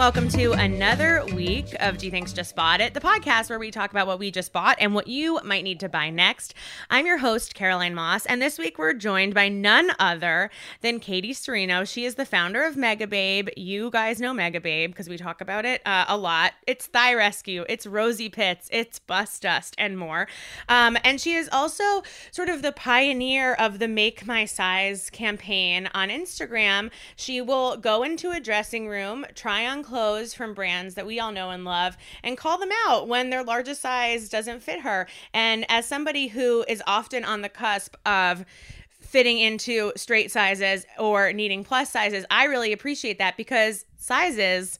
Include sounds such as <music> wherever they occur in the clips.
Welcome to another week of Gee Thanks, Just Bought It, the podcast where we talk about what we just bought and what you might need to buy next. I'm your host, Caroline Moss, and this week we're joined by none other than Katie Sturino. She is the founder of Megababe. You guys know Megababe because we talk about it uh, a lot. It's Thigh Rescue, it's Rosy Pits, it's Bust Dust, and more. Um, and she is also sort of the pioneer of the Make My Size campaign on Instagram. She will go into a dressing room, try on clothes from brands that we all know and love, and call them out when their largest size doesn't fit her. And as somebody who is often on the cusp of fitting into straight sizes or needing plus sizes, I really appreciate that because sizes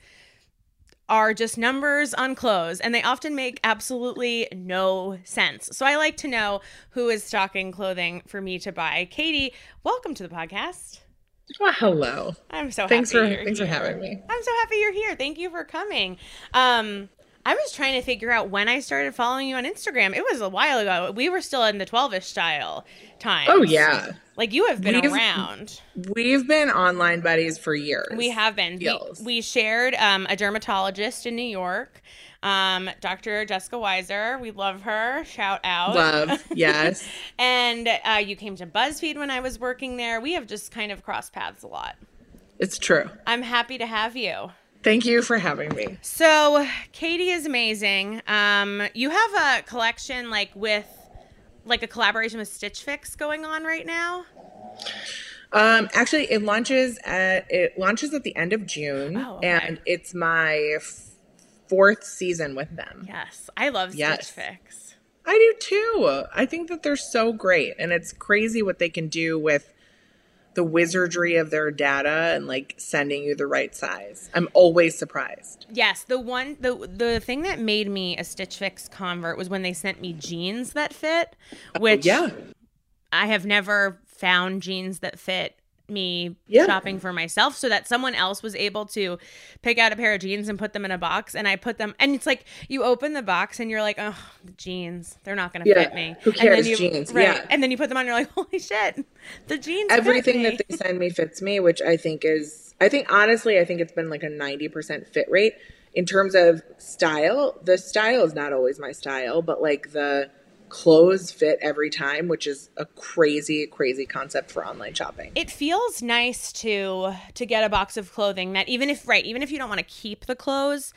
are just numbers on clothes and they often make absolutely no sense. So I like to know who is stocking clothing for me to buy. Katie, welcome to the podcast. Well, hello. I'm so Thanks happy for thanks for having me. I'm so happy you're here. Thank you for coming. Um, I was trying to figure out when I started following you on Instagram. It was a while ago. We were still in the 12ish style time. Oh yeah, Like you have been We've- around. we've been online buddies for years. We have been. We, we shared um, a dermatologist in New York, um, Dr. Jessica Weiser. We love her. Shout out. love. <laughs> Yes, And uh, you came to BuzzFeed when I was working there. We have just kind of crossed paths a lot. it's true. I'm happy to have you. Thank you for having me. So Katie is amazing. Um, you have a collection like with like a collaboration with Stitch Fix going on right now. Um, actually, it launches at it launches at the end of June, Oh, okay. and it's my fourth season with them. Yes, I love Stitch Fix. I do too. I think that they're so great, and it's crazy what they can do with the wizardry of their data and like sending you the right size. I'm always surprised. Yes, the one the the thing that made me a Stitch Fix convert was when they sent me jeans that fit, oh, which Oh, yeah, I have never found jeans that fit me Yeah. shopping for myself so that someone else was able to pick out a pair of jeans and put them in a box and I put them and it's like you open the box and you're like oh the jeans they're not gonna Yeah, fit me who And then cares, you- jeans, right yeah. and then you put them on and you're like <laughs> holy shit the jeans fit everything that they send me fits me, which I think is, I think honestly, I think it's been like a 90% fit rate. In terms of style, the style is not always my style, but like the clothes fit every time, which is a crazy, crazy concept for online shopping. it feels nice to to get a box of clothing that even if right even if you don't want to keep the clothes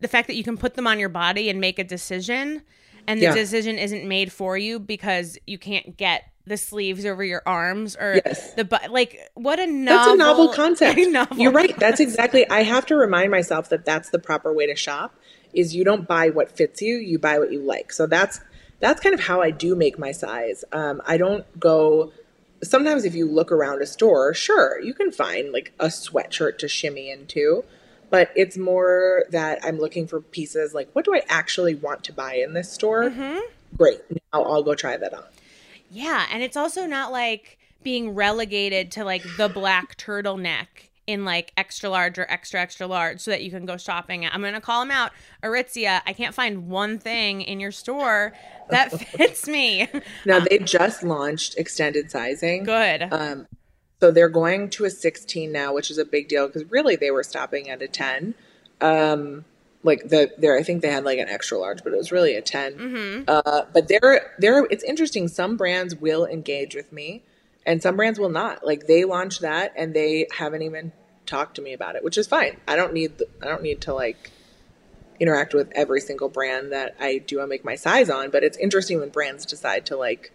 the fact that you can put them on your body and make a decision and the Yeah. decision isn't made for you because you can't get the sleeves over your arms or Yes. the but like what a novel That's a novel concept. <laughs> novel You're right. That's exactly. I have to remind myself that that's the proper way to shop. Is you don't buy what fits you, you buy what you like. So that's that's kind of how I do make my size. Um, I don't go. Sometimes if you look around a store, sure you can find like a sweatshirt to shimmy into, but it's more that I'm looking for pieces like what do I actually want to buy in this store? Great. Now I'll go try that on. yeah and it's also not like being relegated to like the black turtleneck in like extra large or extra extra large so that you can go shopping i'm gonna call them out aritzia i can't find one thing in your store that <laughs> fits me Now they just launched extended sizing. good Um, so they're going to a 16 now, which is a big deal because really they were stopping at a 10. Um, like the there, I think they had like an extra large, but it was really a 10. Uh, but they're they're it's interesting. Some brands will engage with me, and some brands will not. Like they launch that, and they haven't even talked to me about it, which is fine. I don't need I don't need to like interact with every single brand that I do I make my size on. But it's interesting when brands decide to like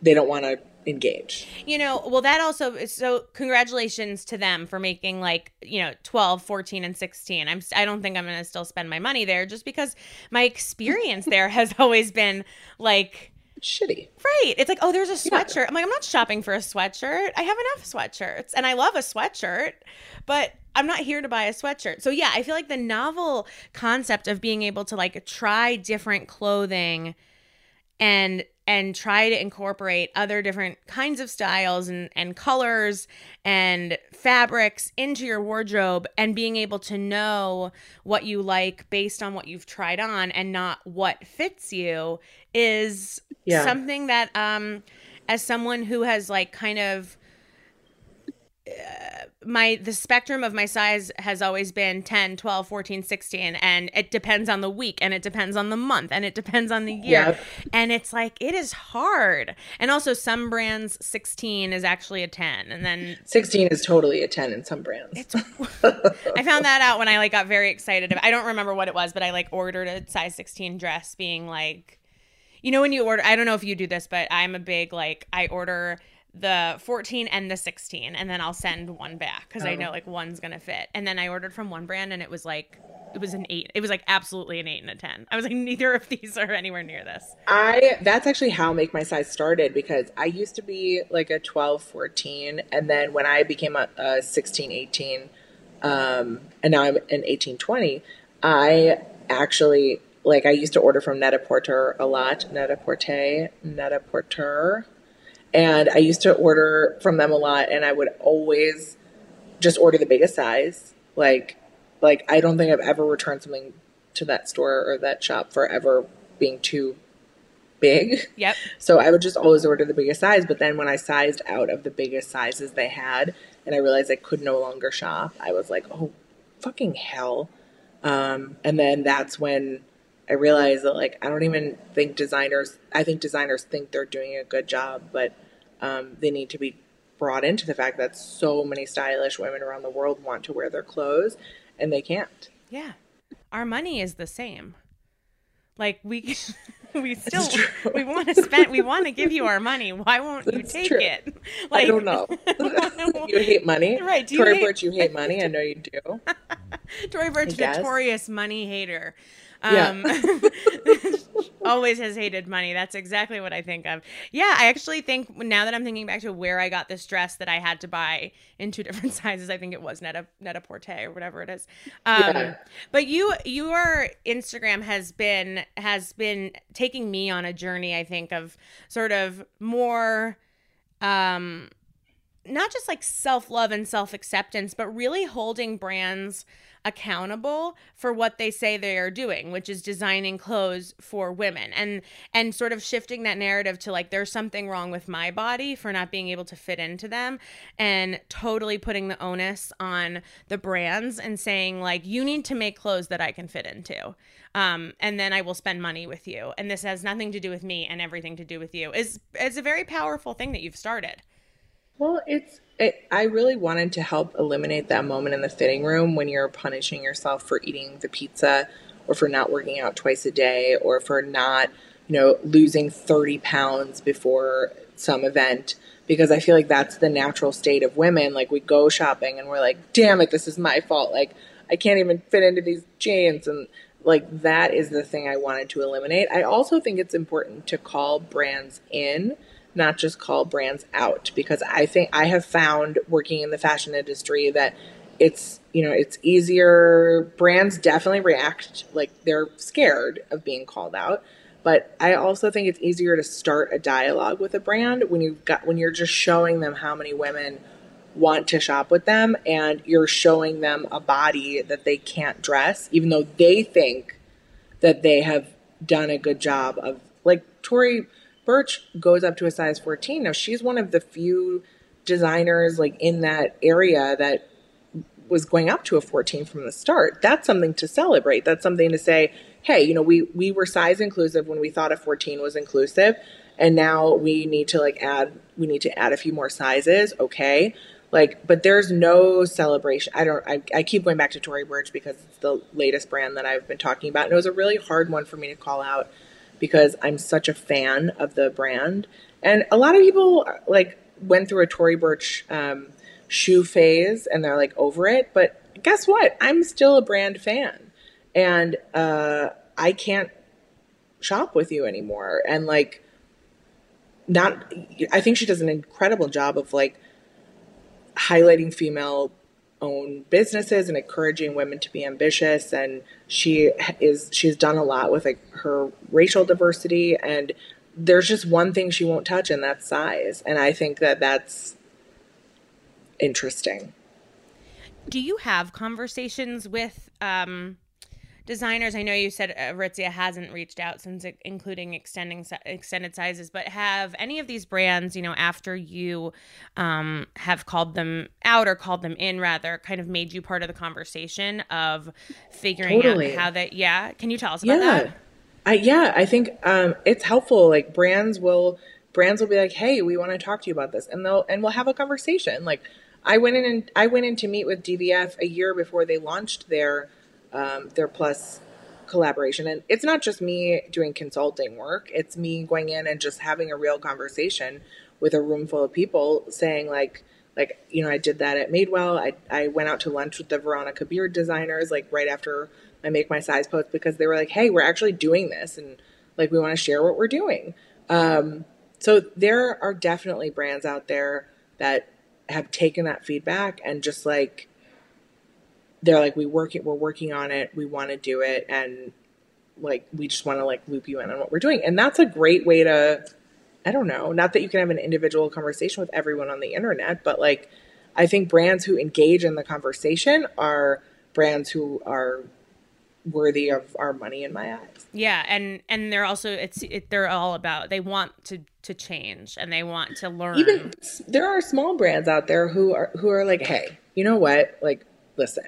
they don't want to engage. You know, well, that also so congratulations to them for making like, you know, 12, 14, and 16. I'm, I don't think I'm going to still spend my money there just because my experience there <laughs> has always been like, shitty. Right. It's like, oh, there's a sweatshirt. Yeah. I'm like, I'm not shopping for a sweatshirt. I have enough sweatshirts and I love a sweatshirt, but I'm not here to buy a sweatshirt. So yeah, I feel like the novel concept of being able to like try different clothing and and try to incorporate other different kinds of styles and, and colors and fabrics into your wardrobe and being able to know what you like based on what you've tried on and not what fits you is yeah. something that um as someone who has like kind of my the spectrum of my size has always been 10 12 14 16 and it depends on the week and it depends on the month and it depends on the year. Yep. and it's like it is hard. And also some brands 16 is actually a 10 and then 16 is totally a 10 in some brands. I found that out when i like got very excited i don't remember what it was but i like ordered a size 16 dress being like you know when you order i don't know if you do this but i'm a big like i order the 14 and the 16 and then I'll send one back because oh. I know like one's gonna fit. And then I ordered from one brand and it was like it was an eight. It was like absolutely an eight and a ten. I was like, <laughs> neither of these are anywhere near this. I that's actually how make my size started because I used to be like a 12, 14, and then when I became a, a 16, 18, um, and now I'm an 18, 20, I actually like I used to order from Net-a-Porter a lot. Net-a-Porter, Net-a-Porter. And I used to order from them a lot and I would always just order the biggest size. Like like I don't think I've ever returned something to that store or that shop for ever being too big. Yep. <laughs> So I would just always order the biggest size, but then when I sized out of the biggest sizes they had and I realized I could no longer shop, I was like, "Oh, fucking hell." Um, and then that's when I realized that like I don't even think designers I think designers think they're doing a good job, but um, they need to be brought into the fact that so many stylish women around the world want to wear their clothes and they can't. Yeah. Our money is the same. Like we <laughs> we still we want to spend we want to give you our money. Why won't you take true. it? Like, I don't know. <laughs> <laughs> you hate money, right? Do Tory hate- Burch, you hate money. I know you do. Tory Burch, notorious money hater. Um, yeah. <laughs> always has hated money. That's exactly what I think of. Yeah, I actually think now that I'm thinking back to where I got this dress that I had to buy in two <laughs> different sizes, I think it was Netta Netta Porte or whatever it is. Um, yeah. But you, your Instagram has been has been taking me on a journey. I think of sort of more. Um, not just like self love and self acceptance, but really holding brands accountable for what they say they are doing, which is designing clothes for women and and sort of shifting that narrative to like there's something wrong with my body for not being able to fit into them and totally putting the onus on the brands and saying like you need to make clothes that I can fit into. Um, and then I will spend money with you. And this has nothing to do with me and everything to do with you. Is is a very powerful thing that you've started. Well, it's it, I really wanted to help eliminate that moment in the fitting room when you're punishing yourself for eating the pizza or for not working out twice a day or for not, you know, losing 30 pounds before some event because I feel like that's the natural state of women. Like we go shopping and we're like, damn it, this is my fault. Like I can't even fit into these jeans. And like that is the thing I wanted to eliminate. I also think it's important to call brands in not just call brands out because I think I have found working in the fashion industry that it's you know it's easier brands definitely react like they're scared of being called out but I also think it's easier to start a dialogue with a brand when you've got when you're just showing them how many women want to shop with them and you're showing them a body that they can't dress even though they think that they have done a good job of like Tory Burch goes up to a size 14. Now she's one of the few designers like in that area that was going up to a 14 from the start. That's something to celebrate. That's something to say, hey, you know, we we were size inclusive when we thought a 14 was inclusive, and now we need to like add we need to add a few more sizes. Okay. Like, but there's no celebration. I don't. I, I keep going back to Tory Burch because it's the latest brand that I've been talking about, and it was a really hard one for me to call out because I'm such a fan of the brand And a lot of people like went through a Tory Burch um, shoe phase and they're like over it. But guess what? I'm still a brand fan, and uh, I can't shop with you anymore. And like, not. I think she does an incredible job of like highlighting female owned businesses and encouraging women to be ambitious and she is she's done a lot with like her racial diversity and there's just one thing she won't touch and that's size and i think that that's interesting. Do you have conversations with um designers i know you said aritzia hasn't reached out since including extending extended sizes but have any of these brands you know after you um, have called them out or called them in rather kind of made you part of the conversation of figuring totally. out how that yeah can you tell us about yeah. that I, yeah i think um, it's helpful like brands will brands will be like hey we want to talk to you about this and they'll and we'll have a conversation like i went in and i went in to meet with dvf a year before they launched their um, their plus collaboration. And it's not just me doing consulting work, it's me going in and just having a real conversation with a room full of people saying, like, like you know, I did that at Madewell. I, I went out to lunch with the Veronica Beard designers like right after I make my size post because they were like, hey, we're actually doing this and like we want to share what we're doing. Um, so there are definitely brands out there that have taken that feedback and just like they're like we work it we're working on it we want to do it and like we just want to like loop you in on what we're doing. And that's a great way to i don't know not that you can have an individual conversation with everyone on the internet but like i think brands who engage in the conversation are brands who are worthy of our money in my eyes. Yeah and and they're also it's it, they're all about they want to to change and they want to learn. Even there are small brands out there who are who are like hey you know what? Like listen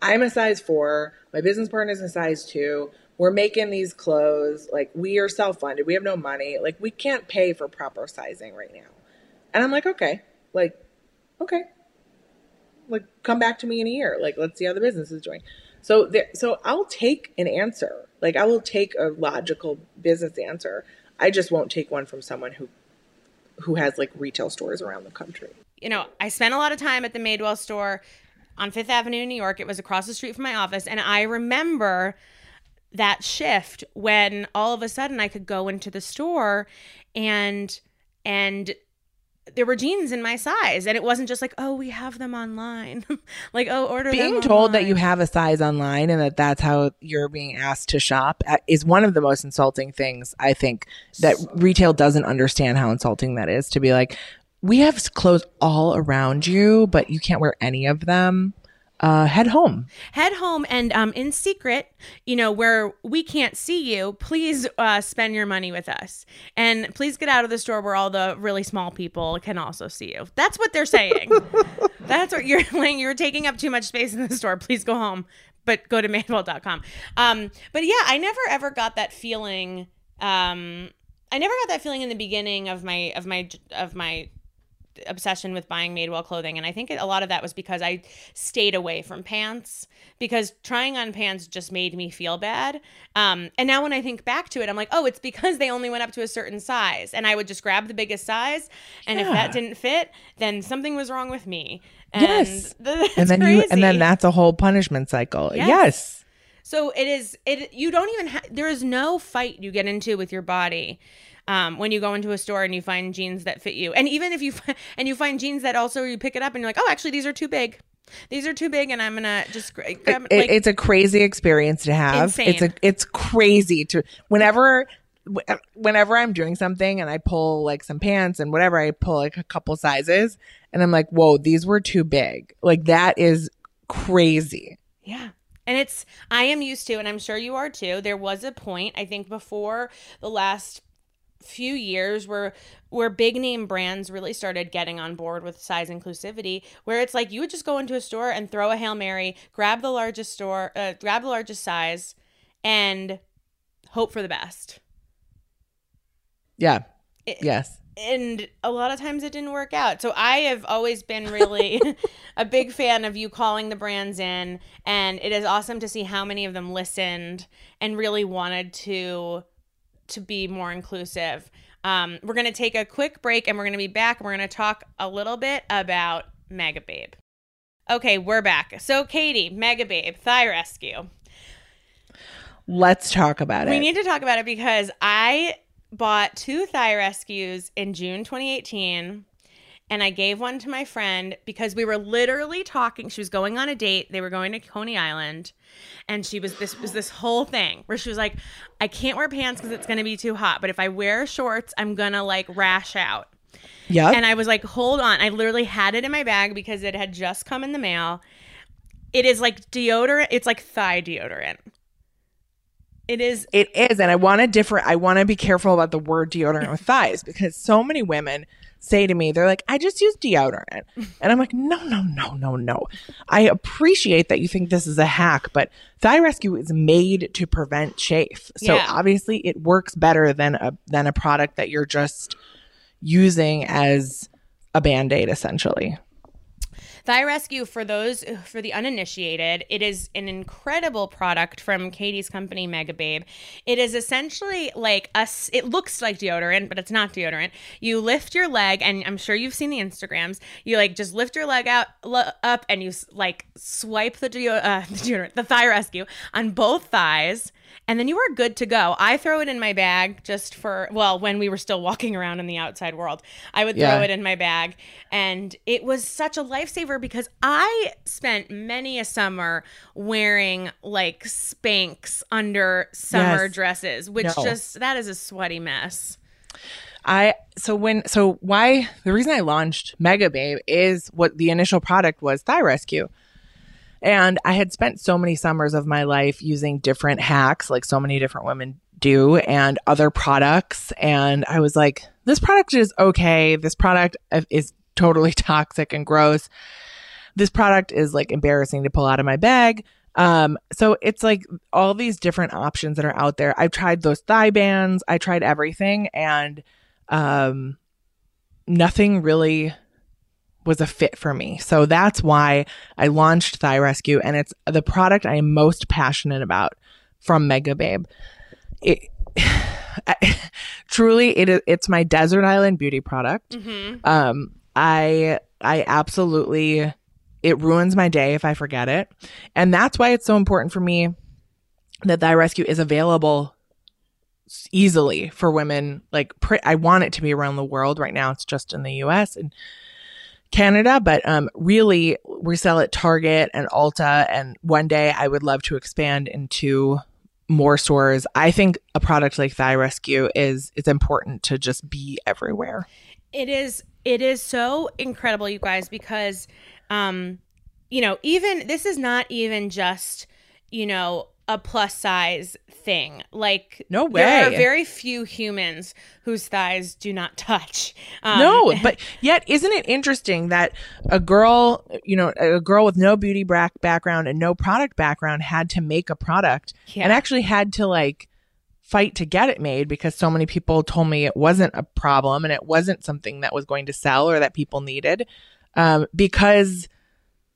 I'm a size four. My business partner is a size two. We're making these clothes. Like, we are self funded. We have no money. Like, we can't pay for proper sizing right now. And I'm like, okay. Like, okay. Like, come back to me in a year. Like, let's see how the business is doing. So, there, so I'll take an answer. Like, I will take a logical business answer. I just won't take one from someone who who has like retail stores around the country. You know, I spent a lot of time at the Madewell store on Fifth Avenue in New York. It was across the street from my office. And I remember that shift when all of a sudden I could go into the store and and there were jeans in my size and it wasn't just like oh we have them online <laughs> like oh order being told that you have a size online and that that's how you're being asked to shop uh, is one of the most insulting things i think that retail doesn't understand how insulting that is to be like we have clothes all around you, but you can't wear any of them. Uh, head home. Head home, and um, in secret, you know, where we can't see you, please uh, spend your money with us, and please get out of the store where all the really small people can also see you. That's what they're saying. <laughs> That's what you're <laughs> saying. You're taking up too much space in the store. Please go home, but go to madewell.com. Um, but yeah, I never ever got that feeling. Um, I never got that feeling in the beginning of my of my of my obsession with buying Madewell clothing. And I think a lot of that was because I stayed away from pants because trying on pants just made me feel bad. Um, and now when I think back to it, I'm like, oh, it's because they only went up to a certain size. And I would just grab the biggest size. And yeah. if that didn't fit, then something was wrong with me. And yes. <laughs> and then crazy. you, and then that's a whole punishment cycle. yes. yes. So it is it you don't even ha- there is no fight you get into with your body um, when you go into a store and you find jeans that fit you. And even if you find, and you find jeans that also you pick it up and you're like, oh, actually these are too big. These are too big, and I'm gonna just grab. It, like, it's a crazy experience to have. Insane. It's a it's crazy to whenever whenever I'm doing something and I pull like some pants and whatever, I pull like a couple sizes and I'm like, whoa, these were too big. Like that is crazy. Yeah. And it's, I am used to, and I'm sure you are too. There was a point, I think, before the last few years where where big name brands really started getting on board with size inclusivity where it's like you would just go into a store and throw a hail mary grab the largest store uh, grab the largest size and hope for the best. Yeah. It, yes. and a lot of times it didn't work out. So I have always been really <laughs> a big fan of you calling the brands in and it is awesome to see how many of them listened and really wanted to to be more inclusive. Um, we're going to take a quick break and we're going to be back we're going to talk a little bit about Mega Babe. Okay, we're back. So, Katie, Mega Babe, Thigh Rescue. Let's talk about We it. We need to talk about it because I bought two thigh rescues in June 2018 and I gave one to my friend because we were literally talking. She was going on a date. They were going to Coney Island and she was this was this whole thing where she was like, "I can't wear pants cuz it's going to be too hot, but if I wear shorts, I'm going to like rash out." yep. And I was like, hold on. I literally had it in my bag because it had just come in the mail. It is like deodorant. It's like thigh deodorant. It is. It is, and I want to differ. I want to be careful about the word deodorant with thighs because so many women say to me, they're like, "I just use deodorant," and I'm like, "No, no, no, no, no." I appreciate that you think this is a hack, but Thigh Rescue is made to prevent chafe, so Yeah. obviously it works better than a than a product that you're just using as a band aid, essentially. Thigh Rescue, for those for the uninitiated, it is an incredible product from Katie's company, Mega Babe. It is essentially like us. It looks like deodorant, but it's not deodorant. You lift your leg, and I'm sure you've seen the Instagrams. You like just lift your leg out lo- up, and you like swipe the, deo- uh, <laughs> the deodorant, the Thigh Rescue, on both thighs. And then you are good to go. I throw it in my bag just for, well, when we were still <laughs> walking around in the outside world, I would throw Yeah. it in my bag. And it was such a lifesaver because I spent many a summer wearing like Spanx under summer Yes. dresses, which No. just, that is a sweaty mess. I so when so why the reason I launched Mega Babe is what the initial product was Thigh Rescue. And I had spent so many summers of my life using different hacks, like so many different women do, and other products. And I was like, this product is okay. This product is totally <laughs> toxic and gross. This product is like embarrassing to pull out of my bag. Um, so it's like all these different options that are out there. I've tried those thigh bands, I tried everything, and um, nothing really was a fit for me. So that's why I launched Thigh Rescue, and it's the product I am most passionate about from Mega Babe. It I, <sighs> truly it is it's my desert island beauty product. Mm-hmm. Um, I I absolutely it ruins my day if I forget it, and that's why it's so important for me that Thigh Rescue is available easily for women. Like pr- I want it to be around the world. Right now, it's just in the U.S. and Canada, but um, really we sell at Target and Ulta, and one day I would love to expand into more stores. I think a product like Thigh Rescue is it's important to just be everywhere. It is it is so incredible, you guys, because um, you know, even this is not even just, you know, a plus size thing. Like No way. There are very few humans whose thighs do not touch. Um, no, <laughs> but yet isn't it interesting that a girl, you know, a girl with no beauty bra- background and no product background had to make a product Yeah. and actually had to like fight to get it made because so many people told me it wasn't a problem and it wasn't something that was going to sell or that people needed um, because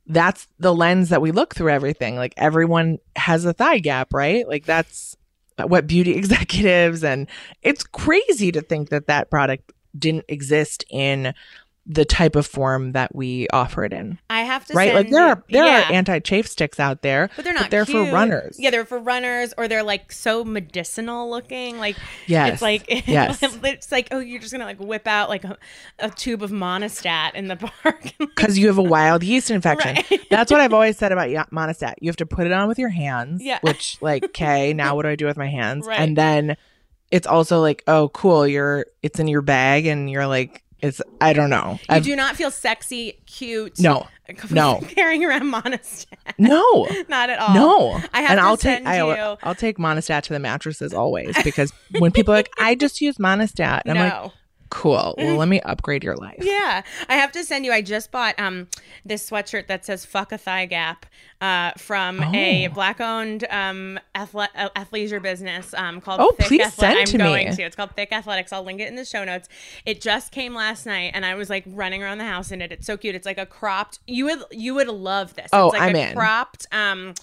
that's the lens that we look through everything. Like everyone has a thigh gap right? Like that's what beauty <laughs> executives and it's crazy to think that that product didn't exist in the type of form that we offer it in I have to right like there are there yeah. are anti-chafe sticks out there but they're not they're for runners Yeah, they're for runners, or they're like so medicinal looking. Like Yes. it's like <laughs> Yes. it's like oh, you're just gonna like whip out like a, a tube of Monistat in the <laughs> park. because you have a wild yeast infection. Right. <laughs> That's what I've always said about Monistat. You have to put it on with your hands, Yeah. which like, okay, now what do I do with my hands? Right. And then it's also like, oh, cool, you're it's in your bag, and you're like, it's I don't know, you I've- do not feel sexy, cute. no, <laughs> no. carrying around Monistat. no. <laughs> Not at all. No, I have and to I'll take. I, I'll take Monistat to the mattresses always <laughs> because when people are like I just use Monistat, and I'm like, no. Cool. Well, let me upgrade your life. Yeah, I have to send you. I just bought um this sweatshirt that says "fuck a thigh gap" uh, from a Oh. black-owned um athle- uh, athleisure business um called. Oh, Thick please Athle- send I'm to me. going to. It's called Thick Athletics. I'll link it in the show notes. It just came last night, and I was like running around the house in it. It's so cute. It's like a cropped. You would you would love this. Oh, it's like I'm a in. cropped um.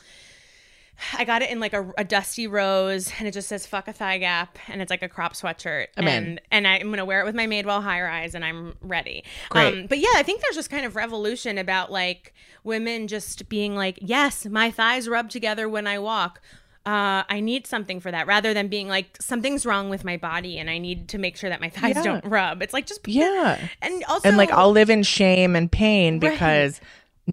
I got it in like a, a dusty rose, and it just says "fuck a thigh gap," and it's like a crop sweatshirt, I'm in. and and I'm gonna wear it with my Madewell high rise, and I'm ready. Great. Um, but yeah, I think there's just kind of revolution about like women just being like, yes, my thighs rub together when I walk. Uh, I need something for that, rather than being like something's wrong with my body, and I need to make sure that my thighs Yeah. don't rub. It's like just Yeah. and also and like I'll live in shame and pain Right. because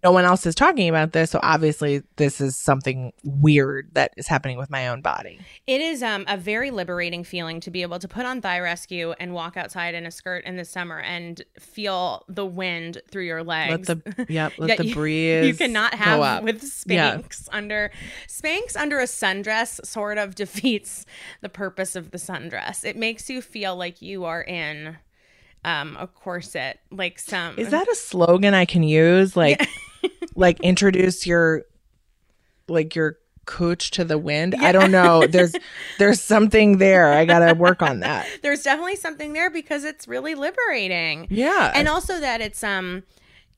no one else is talking about this. So obviously, this is something weird that is happening with my own body. It is um, a very liberating feeling to be able to put on Thigh Rescue and walk outside in a skirt in the summer and feel the wind through your legs Let the yep, <laughs> let the breeze. You cannot go have with Yeah. Spanx under Spanx under a sundress sort of <laughs> defeats the purpose of the sundress. It makes you feel like you are in um, a corset, like some. Is that a slogan I can use? Like, <laughs> like introduce your, like your coach to the wind. I don't know. There's, there's something there. I gotta work on that. <laughs> There's definitely something there because it's really liberating. Yeah. and also that it's um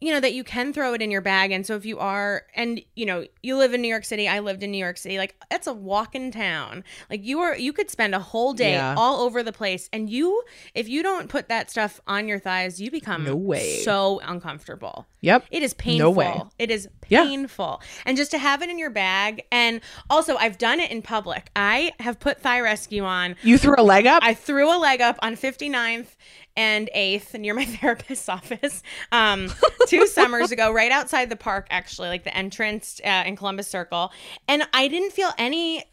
you know that you can throw it in your bag and so if you are and you know you live in new york city i lived in new york city like that's a walk in town like you are you could spend a whole day Yeah. all over the place and you if you don't put that stuff on your thighs you become No way. so uncomfortable yep. it is painful. no way. It is Yeah. painful. And just to have it in your bag. And also, I've done it in public. I have put Thigh Rescue on. You threw a leg up. I threw a leg up on 59th and 8th near my <laughs> therapist's office um, two <laughs> summers ago, right outside the park, actually, like the entrance uh, in Columbus Circle. And I didn't feel any.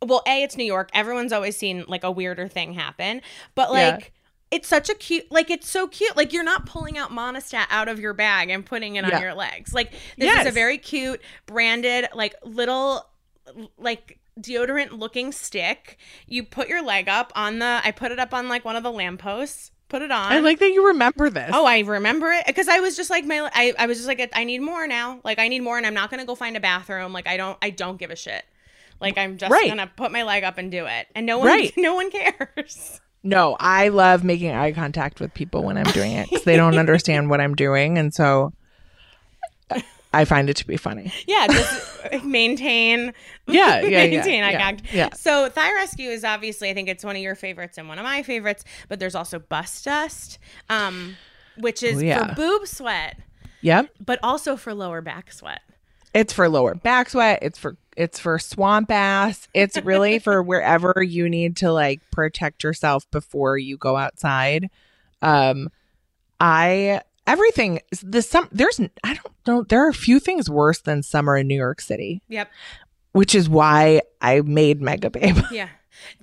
Well, A, it's New York. Everyone's always seen like a weirder thing happen. But Yeah. like, it's such a cute, like, it's so cute. Like, you're not pulling out Monistat out of your bag and putting it Yeah. on your legs. Like, this is a very cute, branded, like, little, like, deodorant looking stick. You put your leg up on the, I put it up on like one of the lampposts, put it on. I like that you remember this. Oh, I remember it because I was just like my I, I was just like I need more now. Like I need more, and I'm not gonna go find a bathroom. Like I don't I don't give a shit. Like I'm just Right. gonna put my leg up and do it, and no one Right. <laughs> no one cares. No, I love making eye contact with people when I'm doing it because they don't understand what I'm doing, and so I find it to be funny. <laughs> Yeah, just maintain. <laughs> Yeah, yeah, yeah, yeah, yeah. So Thigh Rescue is obviously I think it's one of your favorites and one of my favorites, but there's also Bust Dust, um, which is Oh, yeah. for boob sweat, Yep, but also for lower back sweat. it's for lower back sweat. It's for it's for swamp ass. It's really <laughs> for wherever you need to like protect yourself before you go outside. Um, I everything the some there's I don't know there are a few things worse than summer in New York City, Yep. Which is why I made Mega Babe. <laughs> Yeah.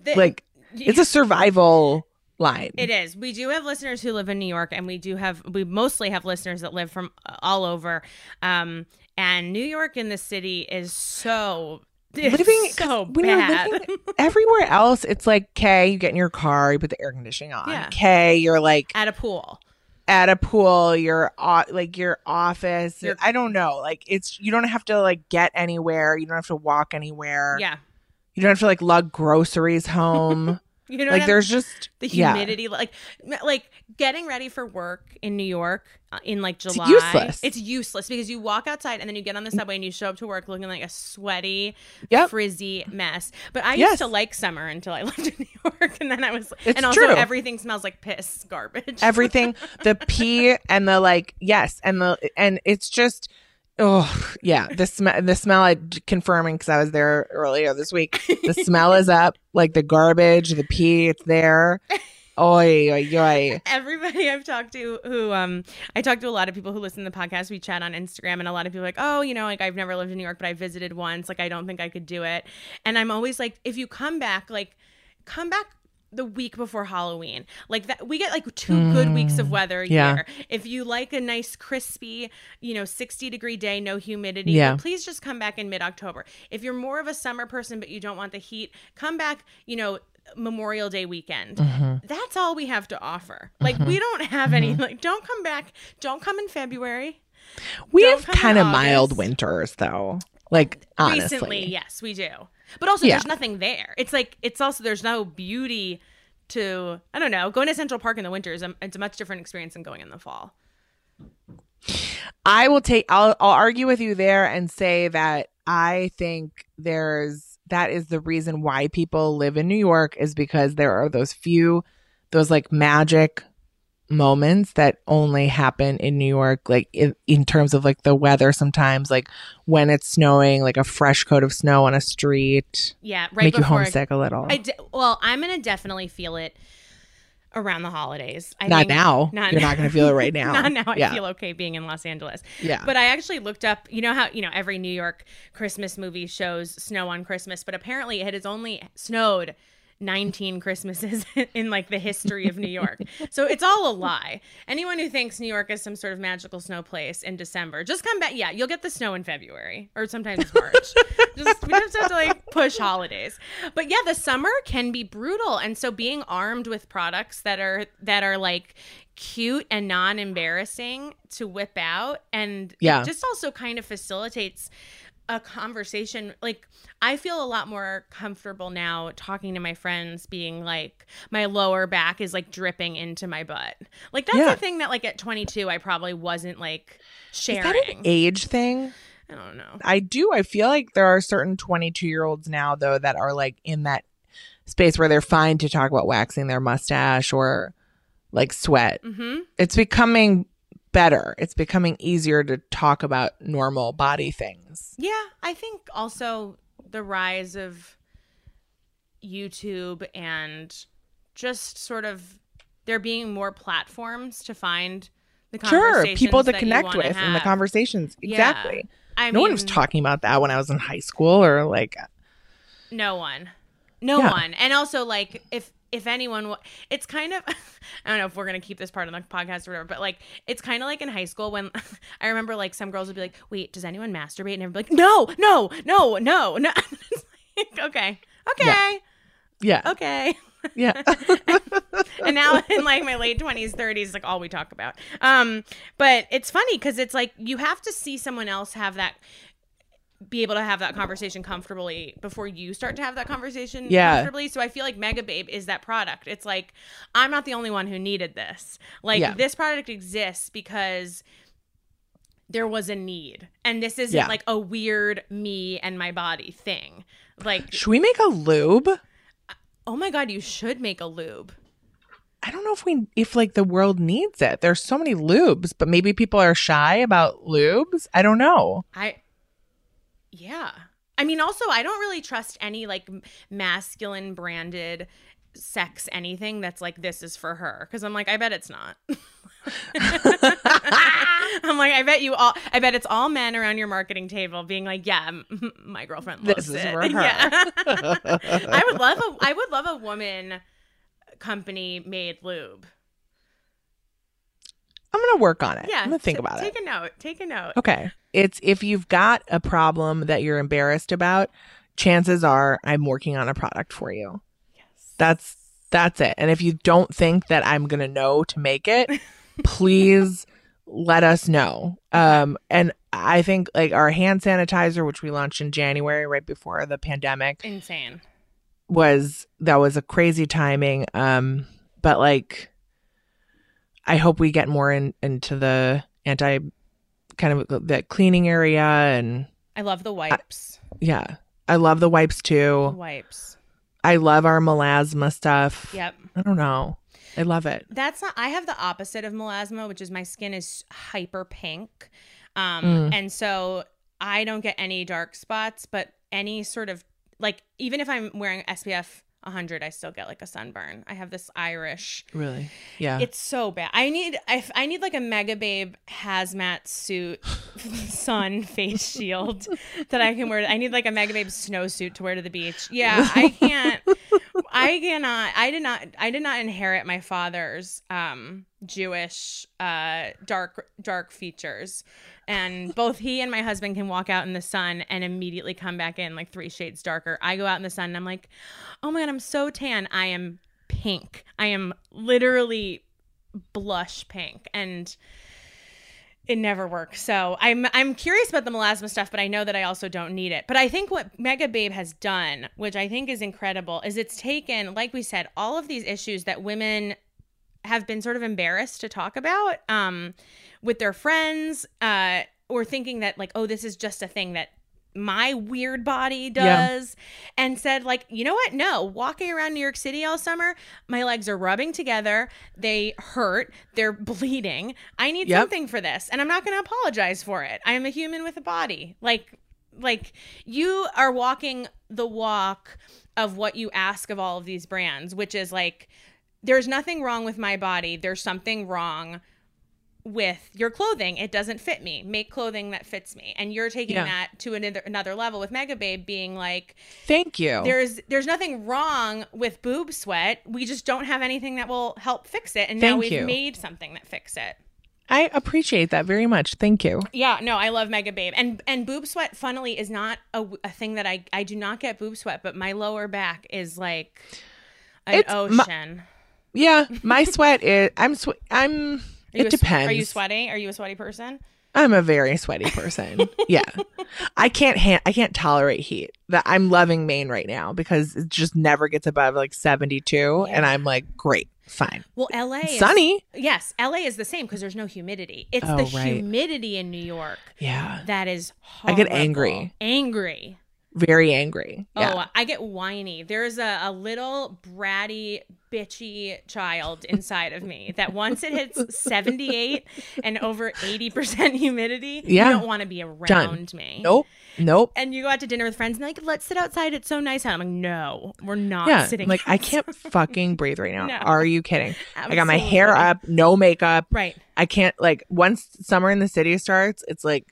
The- like it's a survival line. It is. We do have listeners who live in New York, and we do have we mostly have listeners that live from all over. Um, and New York in the city is so <laughs> it's living so bad. living <laughs> everywhere else it's like okay you get in your car you put the air conditioning on Yeah. okay you're like At a pool. At a pool your like your office Your- i don't know like it's you don't have to like get anywhere you don't have to walk anywhere Yeah. you don't have to like lug groceries home <laughs> You know, like there's just the yeah. humidity, like like getting ready for work in New York uh, in like July. It's useless. It's useless because you walk outside and then you get on the subway and you show up to work looking like a sweaty, Yep. frizzy mess. But I Yes. used to like summer until I <laughs> lived in New York, and then I was, It's and also true. everything smells like piss, garbage. everything <laughs> the pee and the like yes and the and it's just oh yeah the smell the smell i confirming because i was there earlier this week the smell is up like the garbage the pee it's there oi oi oi everybody I've talked to who um I talked to a lot of people who listen to the podcast. We chat on Instagram and a lot of people like, oh, you know, like I've never lived in New York, but I visited once. Like I don't think I could do it. And I'm always like, if you come back, like come back the week before Halloween. Like that we get like two good weeks of mm, weather a yeah. year. If you like a nice crispy, you know, 60 degree day, no humidity, Yeah. please just come back in mid-October. If you're more of a summer person but you don't want the heat, come back, you know, Memorial Day weekend. Mm-hmm. That's all we have to offer. Like mm-hmm. we don't have any mm-hmm. like don't come back. Don't come in February. we Don't have kind of mild winters though like honestly Recently, yes, we do. But also Yeah. there's nothing there. It's like it's also there's no beauty to I don't know, going to Central Park in the winter is a, it's a much different experience than going in the fall. I will take I'll I'll argue with you there and say that I think there's that is the reason why people live in New York is because there are those few those like magic moments that only happen in New York like in, in terms of like the weather sometimes like when it's snowing like a fresh coat of snow on a street Yeah, right make you homesick a little. I d- well, I'm gonna definitely feel it around the holidays. I not think- now. <laughs> Not You're not going to feel it right now. <laughs> Not now. I Yeah. feel okay being in Los Angeles. Yeah. But I actually looked up. You know how you know every New York Christmas movie shows snow on Christmas, but apparently it has only snowed. 19 Christmases <laughs> in like the history of New York. So it's all a lie. Anyone who thinks New York is some sort of magical snow place in December, just come back. Yeah, you'll get the snow in February or sometimes March. <laughs> just we just have to like push holidays. But yeah, the summer can be brutal and so being armed with products that are that are like cute and non-embarrassing to whip out and Yeah. it just also kind of facilitates a conversation like i feel a lot more comfortable now talking to my friends being like my lower back is like dripping into my butt like that's Yeah. a thing that like at 22 i probably wasn't like Is sharing that an age thing? i don't know I do. I feel like there are certain 22 year olds now, though, that are like in that space where they're fine to talk about waxing their mustache or like sweat. mm-hmm It's becoming better. It's becoming easier to talk about normal body things. Yeah, I think also the rise of YouTube and just sort of there being more platforms to find the Sure. People to connect with and the have. conversations. Yeah. Exactly. I no one was talking about that when I was in high school or like, No one. No Yeah. one. And also like if if anyone wa- it's kind of <laughs> I don't know if we're going to keep this part of the podcast or whatever, but like it's kind of like in high school when <laughs> I remember like some girls would be like, "Wait, does anyone masturbate?" and everybody like, "No, no, no, no, no." <laughs> Like, okay. Okay. yeah. Okay. Yeah. and now in like my late 20s 30s like all we talk about um but it's funny because it's like you have to see someone else have that be able to have that conversation comfortably before you start to have that conversation Yeah. comfortably so i feel like mega babe is that product it's like i'm not the only one who needed this like Yeah. this product exists because there was a need and this isn't Yeah. like a weird me and my body thing like Should we make a lube? oh my god you should make a lube I don't know if we if like the world needs it. There's so many lubes, but maybe people are shy about lubes. I don't know. I, yeah. I mean, also, I don't really trust any like masculine branded sex anything that's like this is for her because I'm like, I bet it's not. <laughs> I'm like, I bet you all. I bet it's all men around your marketing table being like, yeah, m- my girlfriend This is it. for <laughs> her. Yeah. <laughs> I would love a. I would love a woman uh, company made lube. I'm gonna work on it. Yeah, I'm gonna think t- about take it. Take a note. Take a note. Okay. It's if you've got a problem that you're embarrassed about, chances are I'm working on a product for you. Yes. That's that's it. And if you don't think that I'm gonna know to make it, <laughs> please let us know. Um and I think like our hand sanitizer, which we launched in January right before the pandemic, Insane. was that was a crazy timing. Um but like I hope we get more in into the anti kind of that cleaning area and I love the wipes. yeah. I love the wipes too. wipes. I love our melasma stuff. Yep. I don't know. I love it. That's not. I have the opposite of melasma, which is my skin is hyper pink, um, Mm. and so I don't get any dark spots. But any sort of like, even if I'm wearing SPF 100, I still get like a sunburn. I have this Irish. Really? Yeah. It's so bad. I need. I, I need like a Mega Babe hazmat suit, <laughs> sun face shield that I can wear. I need like a Mega Babe snowsuit to wear to the beach. Yeah, I can't. I cannot. I did not. I did not inherit my father's um Jewish uh dark dark features, and both he and my husband can walk out in the sun and immediately come back in like three shades darker. I go out in the sun and I'm like, oh my god, I'm so tan. I am pink. I am literally blush pink and it never works. So I'm I'm curious about the melasma stuff, but I know that I also don't need it. But I think what Mega Babe has done, which I think is incredible, is it's taken, like we said, all of these issues that women have been sort of embarrassed to talk about um, with their friends, uh, or thinking that like, oh, this is just a thing that my weird body Yeah. does and said like you know what no walking around new york city all summer my legs are rubbing together they hurt they're <laughs> bleeding i need Yep. something for this and i'm not going to apologize for it i am a human with a body like like you are walking the walk of what you ask of all of these brands which is like there's nothing wrong with my body there's something wrong with your clothing it doesn't fit me make clothing that fits me and you're taking Yeah. that to another, another level with Megababe being like Thank you. there's there's nothing wrong with boob sweat we just don't have anything that will help fix it and now we've you. made something that fix it I appreciate that very much. Thank you. yeah no i love Megababe and and boob sweat funnily is not a, a thing that i i do not get boob sweat but my lower back is like an It's my- ocean Yeah, my sweat is. I'm. Sw- I'm. It a depends. are you sweaty are you a sweaty person I'm a very sweaty person. yeah, I can't. Ha- I can't tolerate heat. That I'm loving Maine right now because it just never gets above like 72, and I'm like, great, fine, well la is, sunny. yes la is the same because there's no humidity it's Oh, the right. humidity in new york Yeah, that is I get angry. angry very angry. Yeah. Oh, I get whiny. There's a, a little bratty, bitchy child inside of me that once it hits <laughs> 78 and over 80% humidity, Yeah. you don't want to be around me. Nope. Nope. And you go out to dinner with friends and like, let's sit outside. It's so nice. out." I'm like, no, we're not Yeah, sitting. I'm like I can't fucking breathe right now. <laughs> No. Are you kidding? I got my hair up, no makeup. Right. I can't like once summer in the city starts, it's like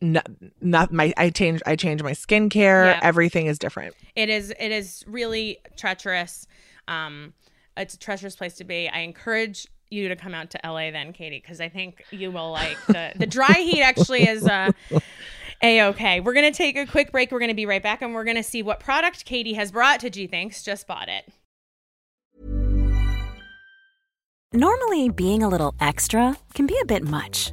not, not my I change I change my skincare. Yeah. Everything is different. It is it is really treacherous. Um, it's a treacherous place to be. I encourage you to come out to LA then, Katie, because I think you will like the the dry heat. Actually, is uh, a okay. We're gonna take a quick break. We're gonna be right back, and we're gonna see what product Katie has brought to Gee Thanks. Just bought it. Normally, being a little extra can be a bit much,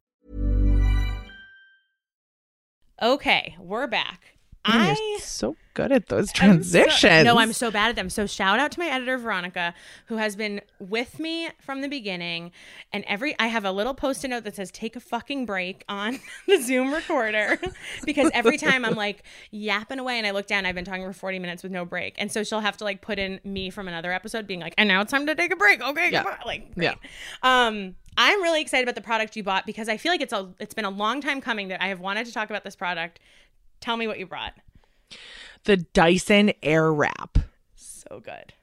Okay, we're back. Man, I so good at those I'm so- transitions. no, I'm so bad at them. So shout out to my editor Veronica, who has been with me from the beginning. And every I have a little post-it note that says "Take a fucking break" on <laughs> the Zoom recorder <laughs> because every time I'm like yapping away and I look down, I've been talking for 40 minutes with no break, and so she'll have to like put in me from another episode, being like, "And now it's time to take a break." Okay, Yeah. like Yeah. Um, I'm really excited about the product you bought because I feel like it's a it's been a long time coming that I have wanted to talk about this product. Tell me what you brought. the Dyson Air Wrap. So good.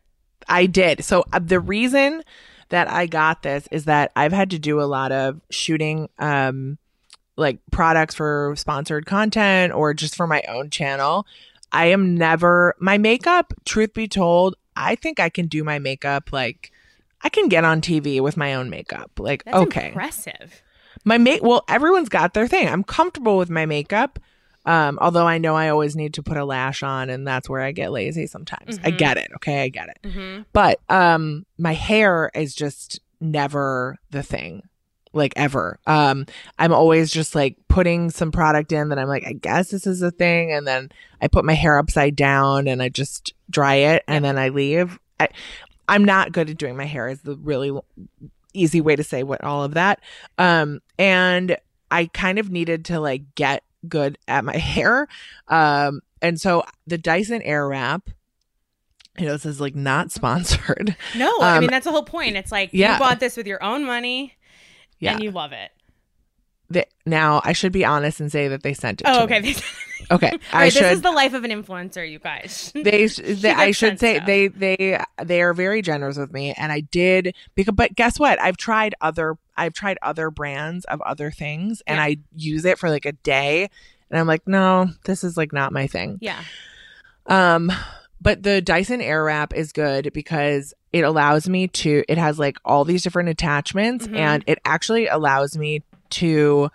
I did. So uh, the reason that I got this is that I've had to do a lot of shooting um like products for sponsored content or just for my own channel. I am never my makeup, truth be told, I think I can do my makeup like I can get on TV with my own makeup. Like That's okay. impressive. My make well, everyone's got their thing. I'm comfortable with my makeup. Um, although I know I always need to put a lash on and that's where I get lazy sometimes. I Mhm. get it. Okay, I get it. Mm-hmm. But um my hair is just never the thing. Like ever. Um I'm always just like putting some product in that I'm like I guess this is a thing and then I put my hair upside down and I just dry it and then I leave. I I'm not good at doing my hair is the really easy way to say what all of that. Um and I kind of needed to like get good at my <laughs> hair. Um and so the Dyson Airwrap you know, this is like not <laughs> sponsored. No, I Um, mean that's the whole point. It's like yeah. you bought this with your own money Yeah. and you love it. They, now I should be honest and say that they sent it. Oh, to okay. Me. <laughs> Okay, All I should. this is the life of an influencer, you guys. <laughs> they, they I should say stuff. they they they are very generous with me, and I did because. But guess what? I've tried other I've tried other brands of other things, and Yeah. I use it for like a day, and I'm like, no, this is like not my thing. yeah. Um, but the Dyson Airwrap is good because it allows me to. It has like all these different attachments, Mhm. and it actually allows me to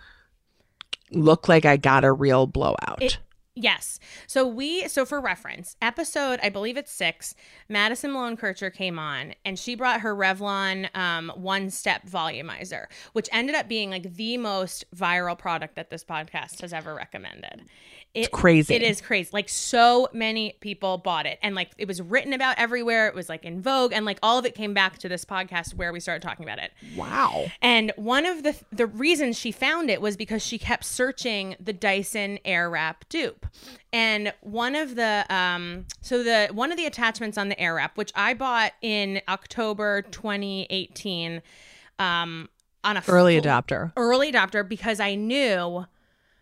look like I got a real blowout. It Yes. So we so for reference, episode I believe it's six. Madison Malone Kircher came on, and she brought her Revlon um, one step volumizer, which ended up being like the most viral product that this podcast has ever recommended. It, crazy. It is crazy. Like so many people bought it, and like it was written about everywhere. It was like in Vogue, and like all of it came back to this podcast where we started talking about it. Wow. And one of the the reasons she found it was because she kept searching the Dyson Airwrap dupe. And one of the um so the one of the attachments on the Airwrap, which I bought in October 2018, um on a Early full- adopter. early adopter because I knew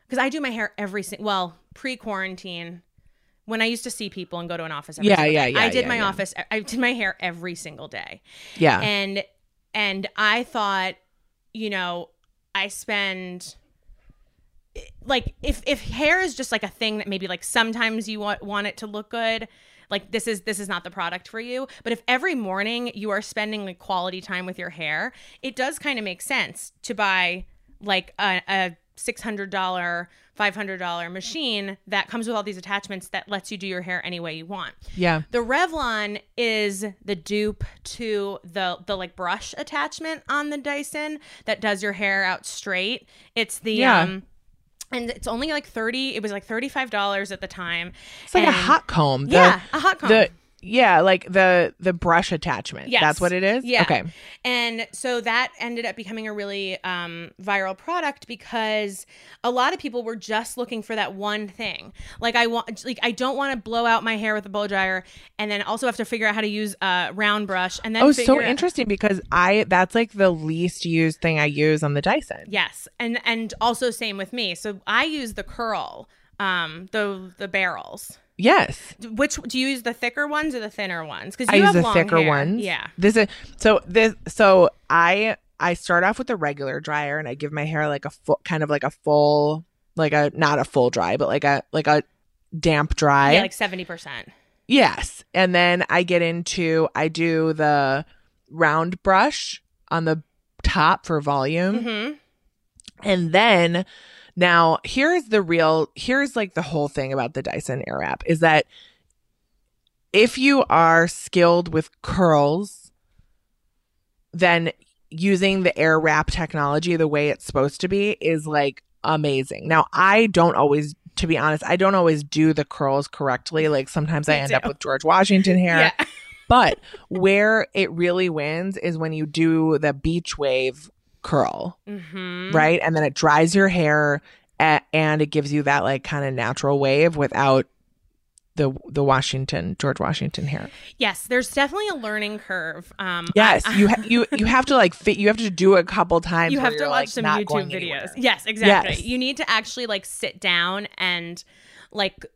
because I do my hair every single well pre quarantine when I used to see people and go to an office. Every Yeah, yeah, day. yeah, I did yeah, my yeah. office. I did my hair every single day Yeah. and and i thought you know i spend like if if hair is just like a thing that maybe like sometimes you want want it to look good like this is this is not the product for you but if every morning you are spending like quality time with your hair it does kind of make sense to buy like a, a $600 $500 machine that comes with all these attachments that lets you do your hair any way you want yeah. the Revlon is the dupe to the the like brush attachment on the Dyson that does your hair out straight. It's the Yeah. um and it's only like 30 it was like $35 at the time. It's like a hot comb. The, Yeah, a hot comb. The yeah, like the the brush attachment. Yes. That's what it is. Yeah. Okay. And so that ended up becoming a really um, viral product because a lot of people were just looking for that one thing. Like I want, like I don't want to blow out my hair with a blow dryer, and then also have to figure out how to use a round brush, and then Oh, so out- interesting because I that's like the least used thing I use on the Dyson. Yes, and and also same with me. So I use the curl, um, the the barrels. Yes. Which do you use the thicker ones or the thinner ones? Because I you use have the thicker hair. ones. Yeah. This is so this so I I start off with a regular dryer and I give my hair like a full kind of like a full like a not a full dry but like a like a damp dry. Yeah, like seventy percent. Yes. And then I get into I do the round brush on the top for volume. Mm-hmm. And then now here's the real here's like the whole thing about the Dyson Airwrap is that if you are skilled with curls, then using the Airwrap technology the way it's supposed to be is like amazing. Now I don't always to be honest, I don't always do the curls correctly. Like sometimes I end up with George Washington hair. Yeah. But where it really wins is when you do the beach wave curl Mm-hmm. right? And then it dries your hair a- and it gives you that like kind of natural wave without the the Washington George Washington hair. Yes, there's definitely a learning curve. Um, Yes, I- <laughs> you ha- you you have to like fit. You have to do a couple times. you have to watch like, some YouTube videos. anywhere. Yes, exactly. Yes. You need to actually like sit down and like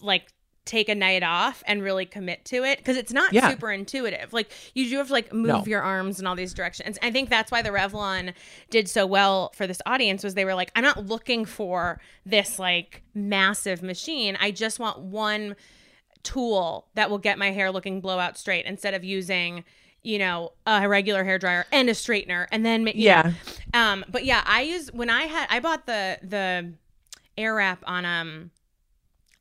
like take a night off and really commit to it because it's not Yeah. super intuitive. Like you do have to like move No. your arms in all these directions. I think that's why the Revlon did so well for this audience was they were like, I'm not looking for this like massive machine. I just want one tool that will get my hair looking blowout straight instead of using you know a regular hair dryer and a straightener and then Yeah. know. um but yeah i use when i had i bought the the air wrap on um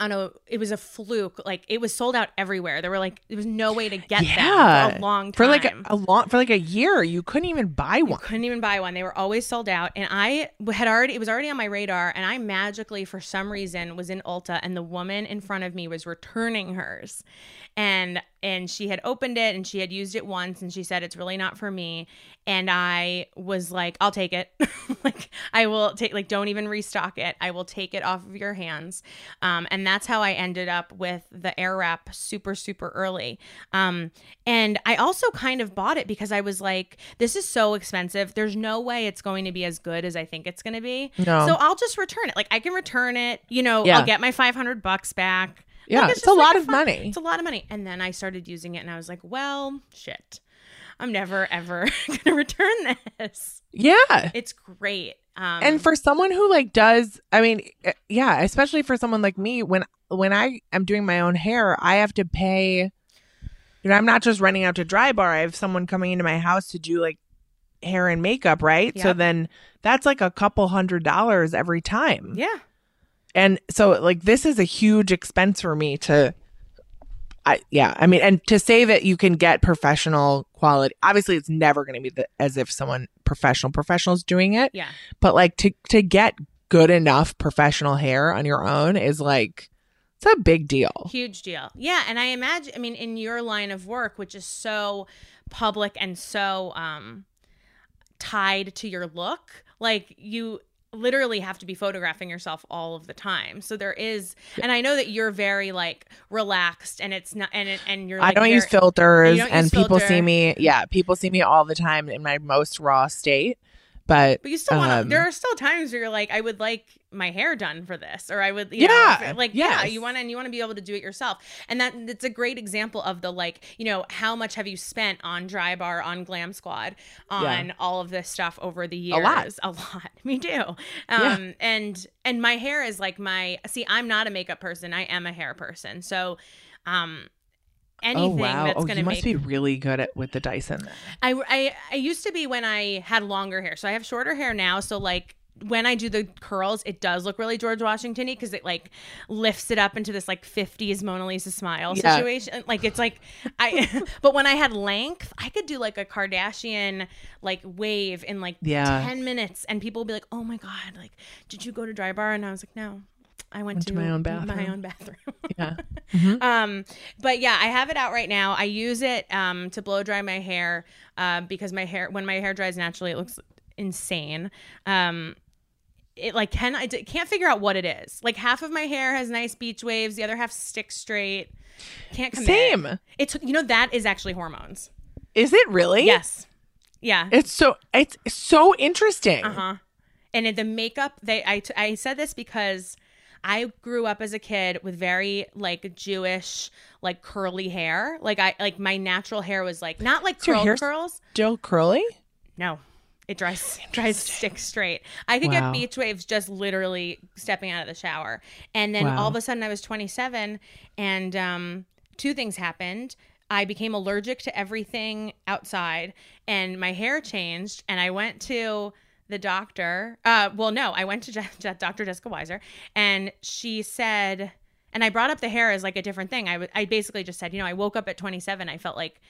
on a it was a fluke like it was sold out everywhere there were like there was no way to get them for a long time For like a, a long for like a year, you couldn't even buy one. couldn't even buy one. They were always sold out. And I had already, it was already on my radar. And I magically, for some reason, was in Ulta and the woman in front of me was returning hers. And, and she had opened it and she had used it once and she said, it's really not for me. And I was like, I'll take it. <laughs> like, I will take, like, don't even restock it. I will take it off of your hands. Um, and that's how I ended up with the air wrap super, super early. Um, and I also kind of bought it because I was like, this is so expensive. There's no way it's going to be as good as I think it's going to be. No. So I'll just return it. Like I can return it, you know, Yeah. I'll get my 500 bucks back. Yeah, Like, it's a just lot like of fun- money. It's a lot of money. And then I started using it and I was like, well, shit. I'm never ever <laughs> going to return this. Yeah. It's great. Um, and for someone who like does i mean eh, yeah especially for someone like me when when i am doing my own hair i have to pay you know i'm not just running out to dry bar i have someone coming into my house to do like hair and makeup right so then that's like a couple hundred dollars every time yeah. And so like this is a huge expense for me to I yeah, I mean and to say that you can get professional quality. Obviously it's never going to be the, as if someone professional professionals doing it. Yeah. But like to to get good enough professional hair on your own is like it's a big deal. Huge deal. Yeah, and I imagine I mean in your line of work which is so public and so um tied to your look, like you literally have to be photographing yourself all of the time. So there is and I know that you're very like relaxed and it's not and it, and you're I don't use filters don't and use people see me yeah, people see me all the time in my most raw state. But But you still want to. um, there are still times where you're like, I would like my hair done for this, or I would, you Yeah, know, like, yeah, you want to, and you want to be able to do it yourself, and that it's a great example of the like, you know, how much have you spent on Dry Bar, on Glam Squad, on all of this stuff over the years? a lot. a <laughs> lot. Me too. Um, and and my hair is like my. See, I'm not a makeup person. I am a hair person. So, um, anything oh wow. that's Oh, gonna you make must be really good at with the Dyson. I, I I used to be when I had longer hair. So I have shorter hair now. So like when I do the curls, it does look really George Washington-y because it like lifts it up into this like 50s Mona Lisa smile Yeah. situation. Like it's like I <laughs> but when I had length, I could do like a Kardashian like wave in like Yeah. 10 minutes and people would be like, "Oh my god, like did you go to Dry Bar?" And I was like, "No." I went, to my own bathroom. My own bathroom. <laughs> Yeah. <laughs> Um, but yeah, I have it out right now. I use it um to blow dry my hair uh, because my hair when my hair dries naturally, it looks insane. Um, it like can I d- can't figure out what it is. Like half of my hair has nice beach waves, the other half sticks straight. Can't commit. Same. It's you know that is actually hormones. Is it really? Yes. Yeah. It's so it's so interesting. Uh huh. And in the makeup, they I, t- I said this because I grew up as a kid with very like Jewish like curly hair. Like I like my natural hair was like not like your curl hair curls. Still curly? No. It dries <laughs> dries stick straight. I could Wow. get beach waves just literally stepping out of the shower. And then Wow. all of a sudden I was 27 and um two things happened. I became allergic to everything outside and my hair changed and I went to the doctor. Uh well no, I went to Je- Je- Dr. Jessica Weiser and she said and I brought up the hair as like a different thing. I w- I basically just said, you know, I woke up at 27, I felt like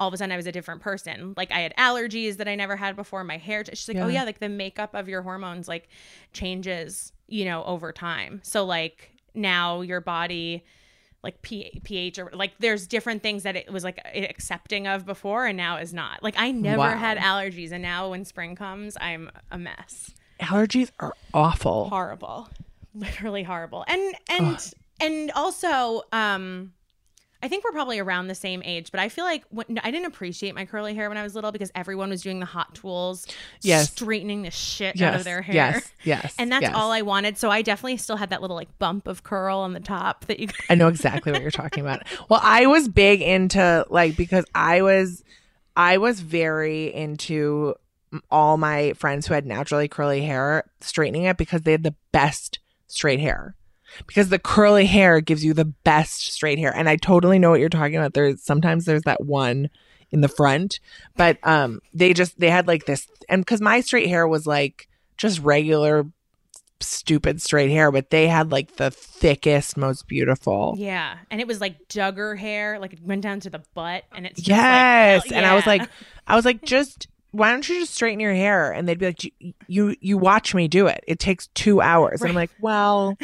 all of a sudden I was a different person. Like I had allergies that I never had before. My hair, she's like, oh Yeah. yeah, like the makeup of your hormones like changes, you know, over time. So like now your body, like pH or like there's different things that it was like accepting of before and now is not. Like I never Wow. had allergies and now when spring comes, I'm a mess. Allergies are awful. Horrible, literally horrible. And and and also, um. I think we're probably around the same age, but I feel like when, I didn't appreciate my curly hair when I was little because everyone was doing the hot tools, Yes. straightening the shit out of their hair. Yes. Yes. And that's yes. all I wanted. So I definitely still had that little like bump of curl on the top that you I know <laughs> exactly what you're talking about. Well, I was big into like because I was I was very into all my friends who had naturally curly hair straightening it because they had the best straight hair. Because the curly hair gives you the best straight hair. And I totally know what you're talking about. There's sometimes there's that one in the front, but um they just they had like this and cuz my straight hair was like just regular stupid straight hair, but they had like the thickest, most beautiful. Yeah. And it was like Duggar hair, like it went down to the butt and it's Yes. like, And I was like, I was like, <laughs> just why don't you just straighten your hair? And they'd be like, you you, you watch me do it. It takes two hours. And I'm like, well,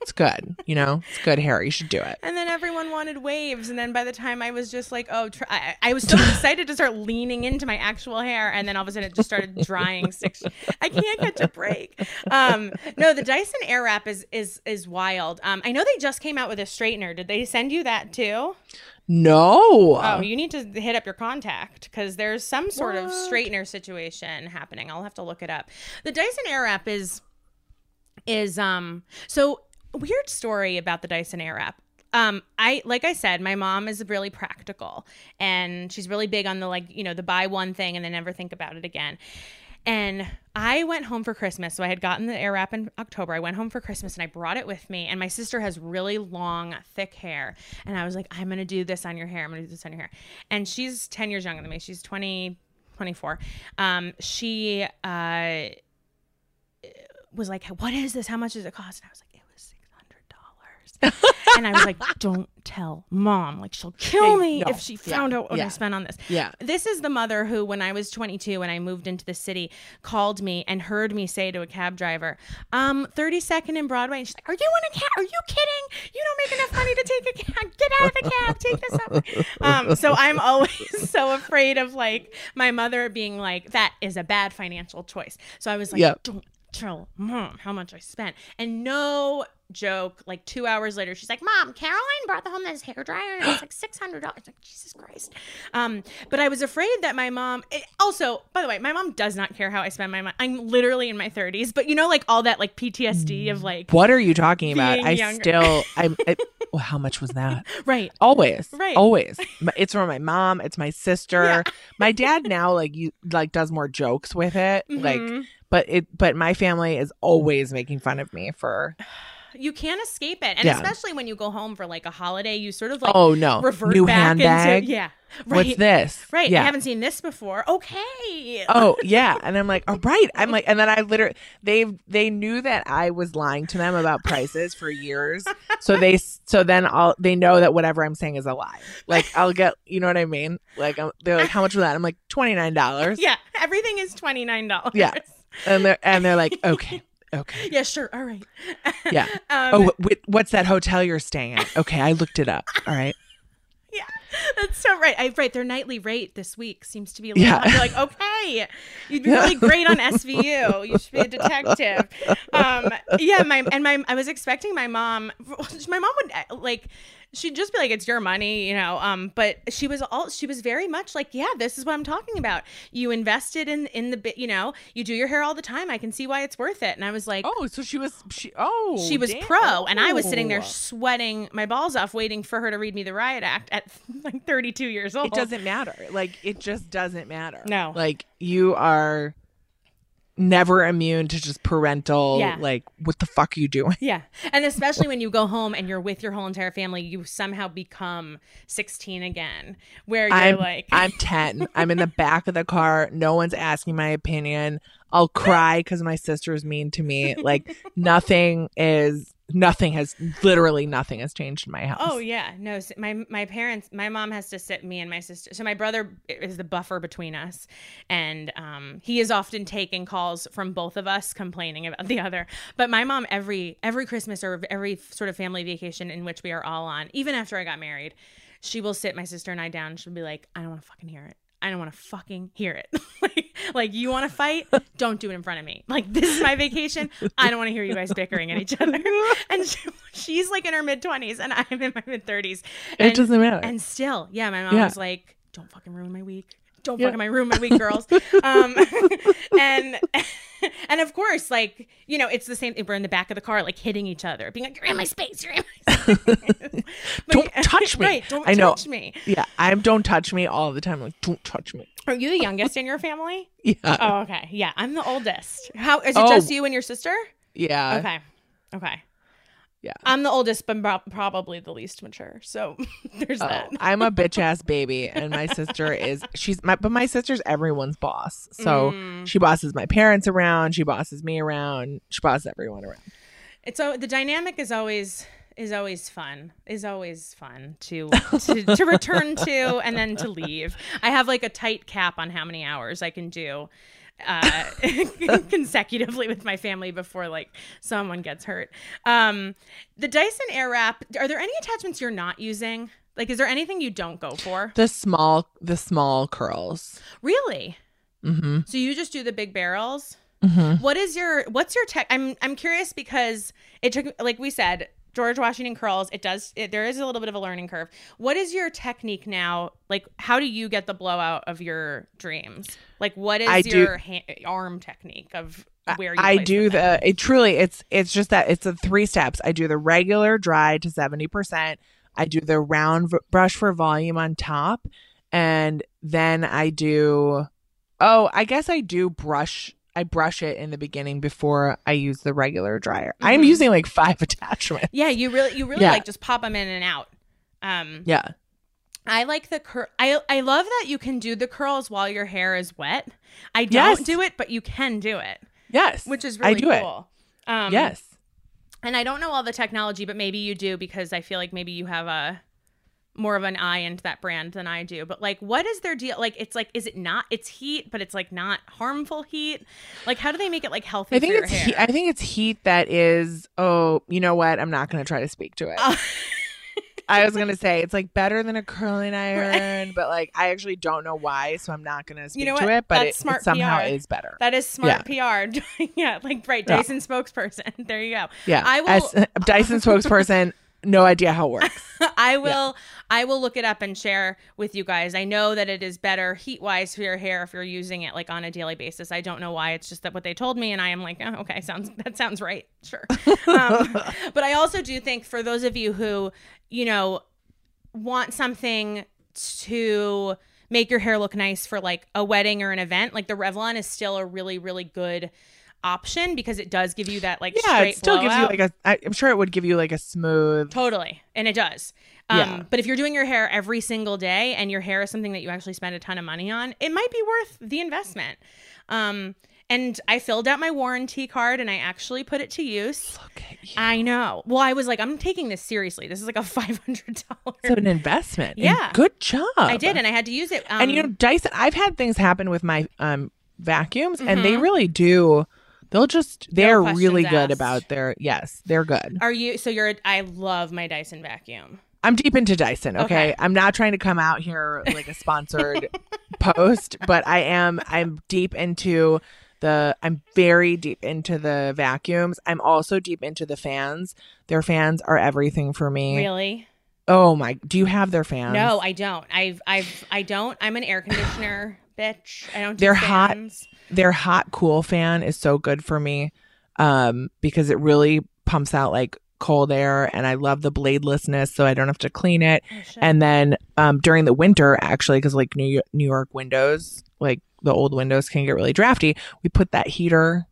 it's good. You know, it's good hair. You should do it. And then everyone wanted waves, and then by the time I was just like, oh, try, I, I was so excited to start leaning into my actual hair, and then all of a sudden it just started drying. Six, I can't catch a break. Um, no, the Dyson Airwrap is is is wild. Um, I know they just came out with a straightener. Did they send you that too? No. Oh, you need to hit up your contact because there's some sort of straightener situation happening. I'll have to look it up. The Dyson Airwrap is is um so weird story about the Dyson Airwrap. Um, I like I said, my mom is really practical and she's really big on the like, you know, the buy one thing and then never think about it again. And I went home for Christmas. So I had gotten the Airwrap in October. I went home for Christmas and I brought it with me. And my sister has really long, thick hair. And I was like, I'm going to do this on your hair. I'm going to do this on your hair. And she's 10 years younger than me. She's 20, 24. Um, she uh, was like, What is this? How much does it cost? And I was like, <laughs> And I was like, don't tell mom. Like, she'll kill me no. if she found Yeah. out what I spent on this. Yeah. This is the mother who, when I was 22 and I moved into the city, called me and heard me say to a cab driver, um, 32nd and Broadway. And she's like, Are you in a cab? Are you kidding? You don't make enough money to take a cab. Get out of the cab. Take this up. Um, so I'm always <laughs> so afraid of like my mother being like, That is a bad financial choice. So I was like, Yep. Don't tell mom how much I spent. And no joke, like two hours later, she's like, Mom, Caroline brought the home this hair dryer and it was like <gasps> six hundred dollars. Like, Jesus Christ. Um, but I was afraid that my mom it, also, by the way, my mom does not care how I spend my money. I'm literally in my thirties, but you know, like all that like PTSD of like What are you talking about? I younger. still, <laughs> I'm. I, well, how much was that? <laughs> right. Always, Right. Always. It's from my mom. It's my sister. <laughs> My dad now, like you, like does more jokes with it. Mhm. Like, but it, but my family is always making fun of me for. You can't escape it. And Yeah. especially when you go home for like a holiday, you sort of like oh no, revert new back handbag. into yeah. Right. What's this? Right. Yeah. I haven't seen this before. Okay. oh <laughs> yeah and i'm like oh right i'm like and then i literally they they knew that i was lying to them about prices for years so they so then i'll they know that whatever i'm saying is a lie like i'll get you know what i mean like um, they're like how much was that i'm like $29 Yeah. Everything is twenty nine dollars. Yeah. And they're and they're like okay okay <laughs> Yeah, sure. All right. yeah <laughs> Um, oh wh- what's that hotel you're staying at okay i looked it up all right <laughs> yeah, that's so right. I right. Their nightly rate this week seems to be a little Yeah. You're like, okay, you'd be really great on SVU. You should be a detective. Um, yeah, my and my I was expecting my mom. My mom would like. She'd just be like, "It's your money," you know. Um, but she was all she was very much like, "Yeah, this is what I'm talking about. You invested in in the bit, you know. You do your hair all the time. I can see why it's worth it." And I was like, oh so she was she oh she was damn. pro and i was sitting there Oh. sweating my balls off waiting for her to read me the riot act at <laughs> like 32 years old it doesn't matter. Like it just doesn't matter. No. Like you are never immune to just parental Yeah. like what the fuck are you doing? yeah and especially when you go home and you're with your whole entire family you somehow become 16 again where you're I'm like I'm 10. I'm in the back of the car. No one's asking my opinion. I'll cry cuz my sister is mean to me. Like <laughs> nothing is nothing has literally nothing has changed in my house. Oh yeah, no. s- My my parents, my mom has to sit me and my sister. So my brother is the buffer between us, and um, he is often taking calls from both of us complaining about <laughs> the other. But my mom, every every Christmas or every sort of family vacation in which we are all on, even after I got married, she will sit my sister and I down. and She'll be like, "I don't want to fucking hear it. I don't want to fucking hear it. <laughs> like, <laughs> like you want to fight? Don't do it in front of me. Like this is my vacation. I don't want to hear you guys bickering at each other." <laughs> And she, she's like in her mid twenties, and I'm in my mid thirties. It doesn't matter. And still, yeah, my mom Yeah. was like, "Don't fucking ruin my week. Don't Yeah. fucking my room my week, girls." <laughs> um, <laughs> and <laughs> and of course, like you know, it's the same. We're in the back of the car, like hitting each other, being like, "You're in my space. You're in my space." But- Don't touch me. Right? Don't I know. touch me. Yeah, I'm don't touch me all the time. Like don't touch me. Are you the youngest in your family? Yeah. Oh, okay. Yeah, I'm the oldest. How is it? Oh. Just you and your sister? yeah. Okay. Okay. Yeah. I'm the oldest, but pro- probably the least mature. So <laughs> there's Oh, that. I'm a <laughs> bitch ass baby, and my sister is she's my but my sister's everyone's boss. So Mm. she bosses my parents around, she bosses me around, she bosses everyone around. It's so the dynamic is always is always fun. Is always fun to, <laughs> to to return to and then to leave. I have like a tight cap on how many hours I can do uh <laughs> consecutively with my family before like someone gets hurt. Um the Dyson Airwrap, are there any attachments you're not using? Like is there anything you don't go for? The small the small curls. Really? Mm-hmm. So you just do the big barrels? Mm-hmm. What is your what's your tech? I'm I'm curious because it took like we said George Washington curls. It does it, there is a little bit of a learning curve. What is your technique now? Like how do you get the blowout of your dreams? Like what is I do- your hand, arm technique of where you I do the it truly it's it's just that it's a three steps. I do the regular dry to 70%. I do the round v- brush for volume on top and then I do oh, I guess I do brush I brush it in the beginning before I use the regular dryer. I'm Mhm. using like five <laughs> attachments. Yeah, you really you really Yeah. like just pop them in and out. Um Yeah. I like the curl. I I love that you can do the curls while your hair is wet. I don't Yes. do it, but you can do it. Yes. which is I really do it. cool. Um, yes. and I don't know all the technology, but maybe you do because I feel like maybe you have a more of an eye into that brand than I do. But like, what is their deal? Like, it's like, is it not? It's heat, but it's like not harmful heat. Like, how do they make it like healthy? I think for it's hair? I think it's heat that is. Oh, you know what? I'm not going to try to speak to it. Oh. I was going to say it's like better than a curling <laughs> iron, but like I actually don't know why, so I'm not going to speak know to what? it. But That's it, smart it somehow PR. is better. That is smart PR. <laughs> yeah, like right, Yeah. Dyson spokesperson. <laughs> There you go. yeah, I will. as Dyson spokesperson, no idea how it works. <laughs> I will I will look it up and share with you guys. I know that it is better heat wise for your hair if you're using it like on a daily basis. I don't know why. It's just that what they told me, and I am like, oh, okay, sounds that sounds right, sure. <laughs> Um, but I also do think for those of you who you know want something to make your hair look nice for like a wedding or an event, like the Revlon is still a really really good option because it does give you that like Yeah, straight it still gives you like a. I, I'm sure it would give you like a smooth. Totally. And it does. Um, Yeah. But if you're doing your hair every single day and your hair is something that you actually spend a ton of money on, it might be worth the investment. Um, and I filled out my warranty card and I actually put it to use. Look at you. I know. Well, I was like, I'm taking this seriously. This is like a <laughs> $500. It's an investment. and Yeah. good job. I did, and I had to use it. Um, and you know Dyson. I've had things happen with my um vacuums, and Mm-hmm. they really do. They'll just they're questions really good about their yes, they're good. are you? So you're. I love my Dyson vacuum. I'm deep into Dyson. Okay? Okay. I'm not trying to come out here like a sponsored <laughs> post, but I am. I'm deep into the. I'm very deep into the vacuums. I'm also deep into the fans. Their fans are everything for me. Really? Oh my! Do you have their fans? No, I don't. I've. I've. I don't. I'm an air conditioner <laughs> bitch. I don't. Do They're hot. their hot cool fan is so good for me um because it really pumps out like cold air and I love the bladelessness so I don't have to clean it. Oh. And then um during the winter actually cuz like New York, New York windows like the old windows can get really drafty, we put that heater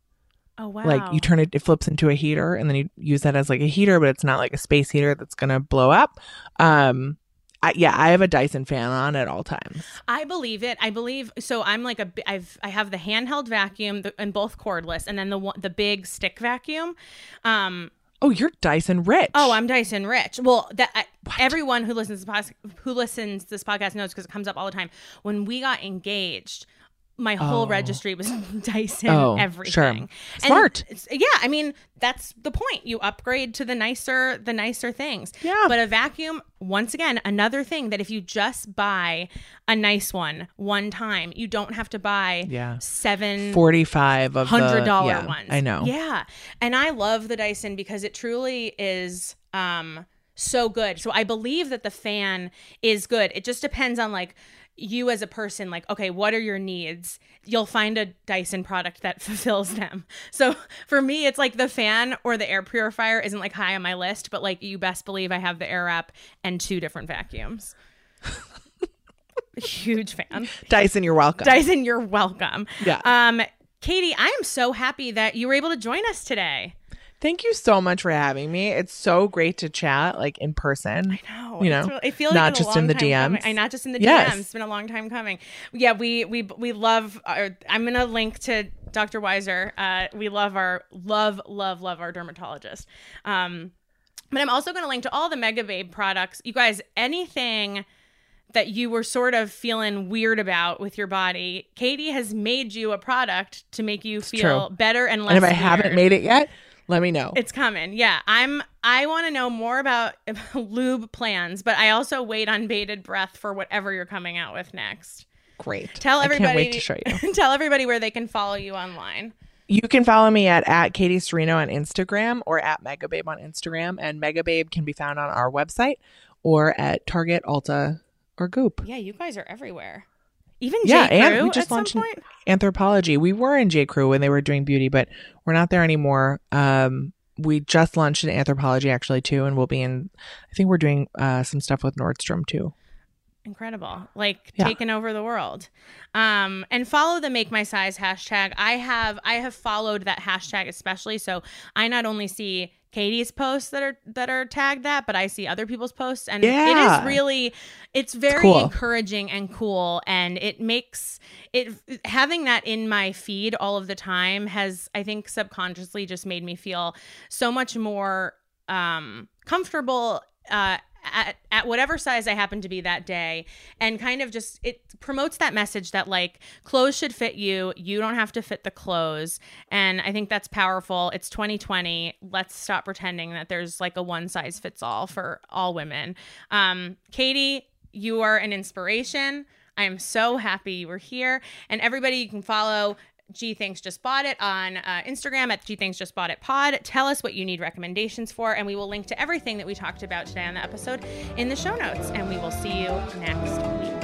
oh wow. like you turn it it flips into a heater and then you use that as like a heater but it's not like a space heater that's going to blow up. Um I, yeah, I have a Dyson fan on at all times. I believe it. I believe so. I'm like a. I've I have the handheld vacuum the, and both cordless, and then the one, the big stick vacuum. Um. Oh, you're Dyson rich. Oh, I'm Dyson Rich. Well, that I, everyone who listens to pos- who listens to this podcast knows because it comes up all the time. When we got engaged, my whole Oh. registry was <laughs> Dyson. Oh, everything. sure. Smart. it's- yeah, I mean that's the point. You upgrade to the nicer the nicer things. Yeah. But a vacuum, once again, another thing that if you just buy a nice one one time, you don't have to buy Yeah. seven 45 of the hundred dollar yeah, ones. I know. Yeah, and I love the Dyson because it truly is um so good. So I believe that the fan is good. It just depends on like you as a person like okay what are your needs you'll find a dyson product that <laughs> fulfills them so for me it's like the fan or the air purifier isn't like high on my list but like you best believe i have the air wrap and two different vacuums <laughs> huge fan Dyson, you're welcome. Dyson, you're welcome. Yeah. Um, Katie, I am so happy that you were able to join us today. Thank you so much for having me. It's so great to chat like in person. I know. You know, really- I feel like not it's just in the. DMs. I not just in the Yes. DMs. It's been a long time coming. Yeah, we we we love. Our, I'm gonna link to Dr. Weiser. Uh, we love our love love love our dermatologist. Um, but I'm also gonna link to all the Megababe products. You guys, anything that you were sort of feeling weird about with your body, Katie has made you a product to make you feel true. better and less. and if I haven't made it yet, let me know. It's coming. Yeah. I'm I want to know more about <laughs> lube plans, but I also wait on bated breath for whatever you're coming out with next. great. Tell everybody I can't wait to show you. <laughs> tell everybody where they can follow you online. You can follow me at, at Katie Sturino on Instagram or at Megababe on Instagram. And Megababe can be found on our website or at Target, Ulta, or Goop. Yeah, you guys are everywhere. Even Yeah, J. and Crew we just at some launched. Anthropologie. We were in J. Crew when they were doing beauty, but we're not there anymore. Um, we just launched an Anthropologie actually too, and we'll be in. I think we're doing uh, some stuff with Nordstrom too. Incredible. Like Yeah. taking over the world. Um and follow the make my size hashtag. I have I have followed that hashtag especially so I not only see Katie's posts that are that are tagged that, but I see other people's posts and Yeah. it is really it's very cool. encouraging and cool and it makes it having that in my feed all of the time has I think subconsciously just made me feel so much more um comfortable uh at, at whatever size I happen to be that day, and kind of just it promotes that message that like clothes should fit you. You don't have to fit the clothes. And I think that's powerful. It's 2020. Let's stop pretending that there's like a one size fits all for all women. Um, Katie, you are an inspiration. I am so happy you were here. And everybody, you can follow Gee Thanks Just Bought It on uh, Instagram at Gee Thanks Just Bought It Pod. Tell us what you need recommendations for, and we will link to everything that we talked about today on the episode in the show notes. And we will see you next week.